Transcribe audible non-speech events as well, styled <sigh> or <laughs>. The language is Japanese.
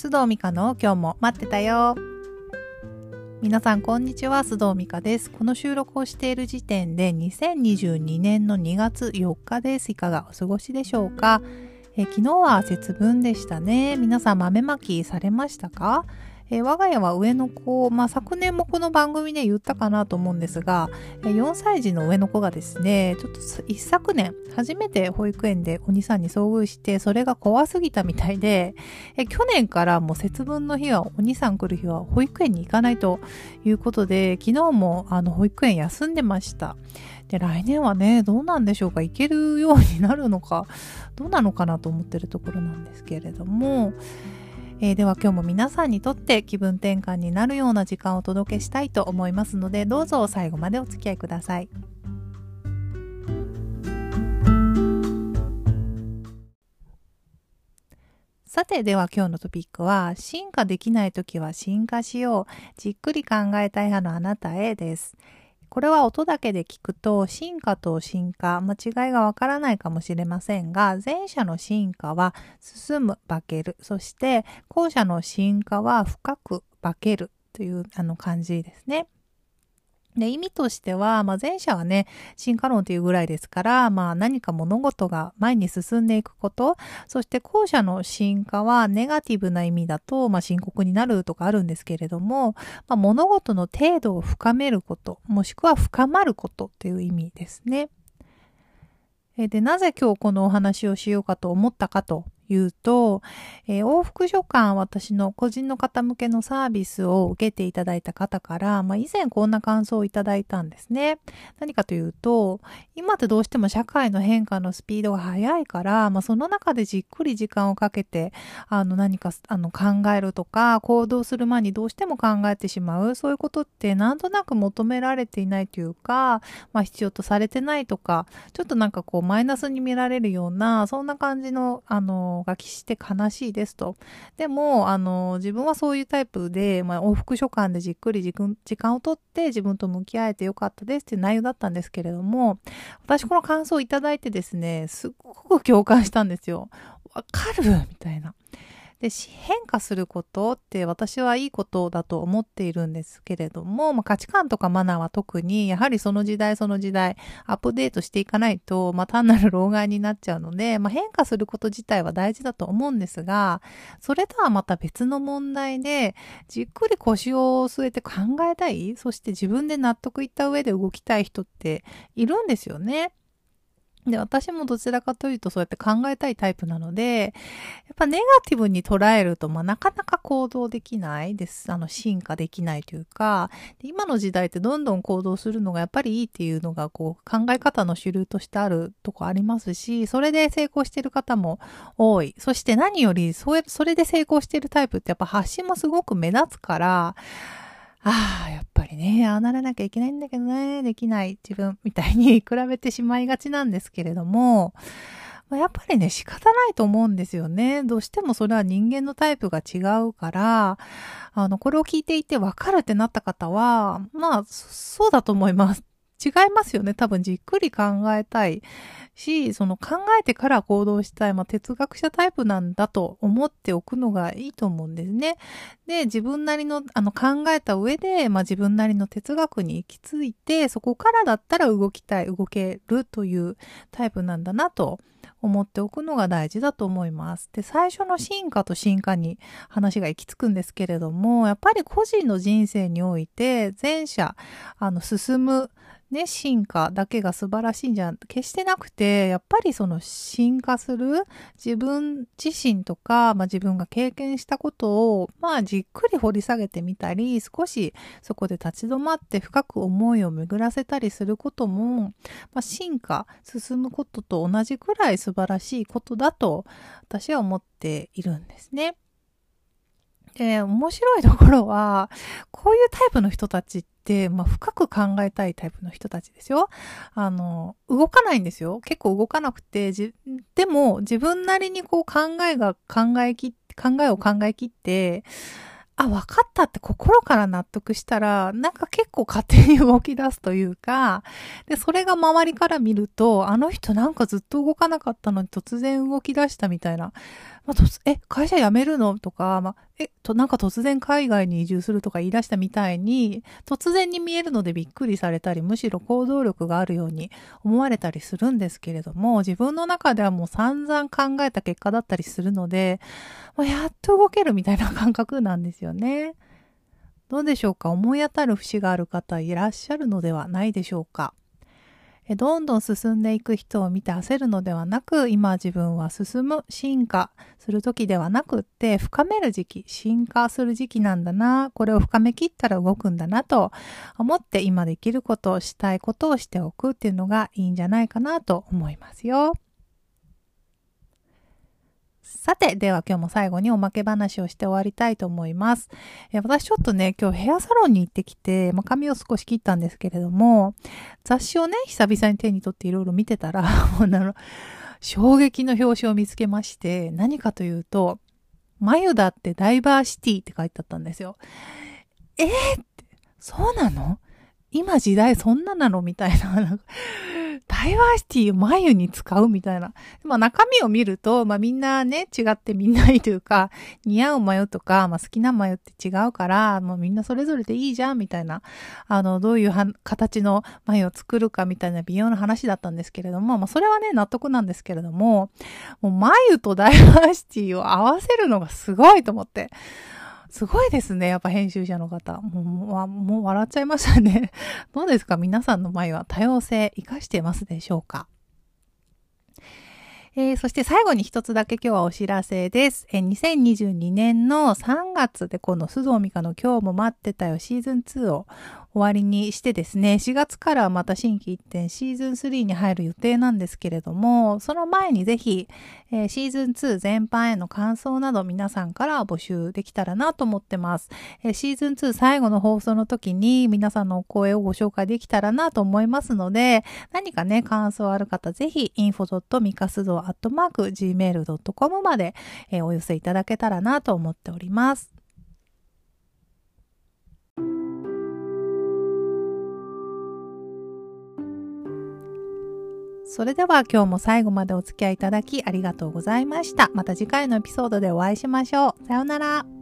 須藤美香の今日も待ってたよ。皆さんこんにちは、須藤美香です。この収録をしている時点で2022年の2月4日です。いかがお過ごしでしょうか？え昨日は節分でしたね。皆さん豆まきされましたか？えー、我が家は上の子、まあ、昨年もこの番組で言ったかなと思うんですが、4歳児の上の子がですね、ちょっと一昨年、初めて保育園でお兄さんに遭遇して、それが怖すぎたみたいで、え、去年からもう節分の日は、お兄さん来る日は保育園に行かないということで、昨日もあの保育園休んでました。で、来年はね、どうなんでしょうか行けるようになるのか、どうなのかなと思ってるところなんですけれども、えー、では今日も皆さんにとって気分転換になるような時間をお届けしたいと思いますのでどうぞ最後までお付き合いください。さて、では今日のトピックは、進化できないときは進化しよう。じっくり考えたい派のあなたへです。これは音だけで聞くと進化と進化、間違いがわからないかもしれませんが、前者の進化は進む、化ける。そして後者の進化は深く化けるというあの感じですね。で、意味としては、まあ、前者はね、進化論というぐらいですから、まあ、何か物事が前に進んでいくこと、そして後者の進化はネガティブな意味だと、まあ、深刻になるとかあるんですけれども、まあ、物事の程度を深めること、もしくは深まることっていう意味ですね。で、なぜ今日このお話をしようかと思ったかと言うと、えー、往復書簡私の個人の方向けのサービスを受けていただいた方から、まあ、以前こんな感想をいただいたんですね。何かというと、今ってどうしても社会の変化のスピードが速いから、まあ、その中でじっくり時間をかけて、あの何かあの考えるとか、行動する前にどうしても考えてしまう、そういうことってなんとなく求められていないというか、まあ、必要とされてないとか、ちょっとなんかこうマイナスに見られるような、そんな感じの、あの、書きして悲しいですと。でも、あの、自分はそういうタイプで、まあ、往復書簡でじっくり時間をとって自分と向き合えてよかったですっていう内容だったんですけれども、私この感想をいただいてですね、すっごく共感したんですよ。わかる？みたいな。で、変化することって私はいいことだと思っているんですけれども、まあ、価値観とかマナーは特に、やはりその時代その時代、アップデートしていかないと、まあ、単なる老害になっちゃうので、まあ、変化すること自体は大事だと思うんですが、それとはまた別の問題で、じっくり腰を据えて考えたい、そして自分で納得いった上で動きたい人っているんですよね。で、私もどちらかというとそうやって考えたいタイプなので、やっぱネガティブに捉えると、まあ、なかなか行動できないです。あの、進化できないというか、今の時代ってどんどん行動するのがやっぱりいいっていうのが、こう、考え方の主流としてあるとこありますし、それで成功してる方も多い。そして何より、それそれで成功してるタイプってやっぱ発信もすごく目立つから、ああ、やっぱりね、ああならなきゃいけないんだけどね、できない自分みたいに <laughs> 比べてしまいがちなんですけれども、まあ、やっぱりね、仕方ないと思うんですよね。どうしてもそれは人間のタイプが違うから、あの、これを聞いていて分かるってなった方は、まあ、そうだと思います。違いますよね。多分じっくり考えたいし、その考えてから行動したい、まあ、哲学者タイプなんだと思っておくのがいいと思うんですね。で、自分なりの、あの、考えた上で、まあ、自分なりの哲学に行き着いて、そこからだったら動きたい、動けるというタイプなんだなと思っておくのが大事だと思います。で、最初の進化と進化に話が行き着くんですけれども、やっぱり個人の人生において、前者、あの、進む、ね、進化だけが素晴らしいんじゃ決してなくて、やっぱりその進化する自分自身とか、まあ、自分が経験したことを、まあ、じっくり掘り下げてみたり、少しそこで立ち止まって深く思いを巡らせたりすることも、まあ、進化、進むことと同じくらい素晴らしいことだと私は思っているんですね。で、面白いところは、こういうタイプの人たちって、まあ、深く考えたいタイプの人たちですよ。あの、動かないんですよ。結構動かなくて、じでも、自分なりにこう考えが考えき、考えを考えきって、あ、分かったって心から納得したら、なんか結構勝手に動き出すというか、で、それが周りから見ると、あの人なんかずっと動かなかったのに突然動き出したみたいな、まあ、え、会社辞めるの？とか、まあ、え、と、なんか突然海外に移住するとか言い出したみたいに、突然に見えるのでびっくりされたり、むしろ行動力があるように思われたりするんですけれども、自分の中ではもう散々考えた結果だったりするので、まあ、やっと動けるみたいな感覚なんですよね。どうでしょうか？思い当たる節がある方いらっしゃるのではないでしょうか？どんどん進んでいく人を見て焦るのではなく、今自分は進む、進化する時ではなくって、深める時期、進化する時期なんだな、これを深めきったら動くんだなと思って今できることを、したいことをしておくっていうのがいいんじゃないかなと思いますよ。さて、では今日も最後におまけ話をして終わりたいと思います。え私ちょっとね、今日ヘアサロンに行ってきて、まあ、髪を少し切ったんですけれども、雑誌をね、久々に手に取っていろいろ見てたら、<laughs> もうなの、衝撃の表紙を見つけまして、何かというと、眉だってダイバーシティって書いてあったんですよ。えー、って、そうなの？今時代そんななの？みたいな。ダイバーシティを眉に使う？みたいな。まあ中身を見ると、まあみんなね、違ってみんないというか、似合う眉とか、まあ好きな眉って違うから、まあみんなそれぞれでいいじゃんみたいな、あの、どういう形の眉を作るかみたいな美容の話だったんですけれども、まあそれはね、納得なんですけれども、もう眉とダイバーシティを合わせるのがすごいと思って。すごいですね。やっぱ編集者の方。もう、もう笑っちゃいましたね。<laughs> どうですか？皆さんの前は多様性活かしてますでしょうか？えー、そして最後に一つだけ今日はお知らせです。えー、2022年の3月でこの須藤美香の今日も待ってたよシーズン2を終わりにしてですね、4月からまた新規一点シーズン3に入る予定なんですけれども、その前にぜひ、えー、シーズン2全般への感想など皆さんから募集できたらなと思ってます。えー、シーズン2最後の放送の時に皆さんのお声をご紹介できたらなと思いますので、何かね、感想ある方ぜひ info.mikasudo.gmail.com まで、えー、お寄せいただけたらなと思っております。それでは今日も最後までお付き合いいただきありがとうございました。また次回のエピソードでお会いしましょう。さようなら。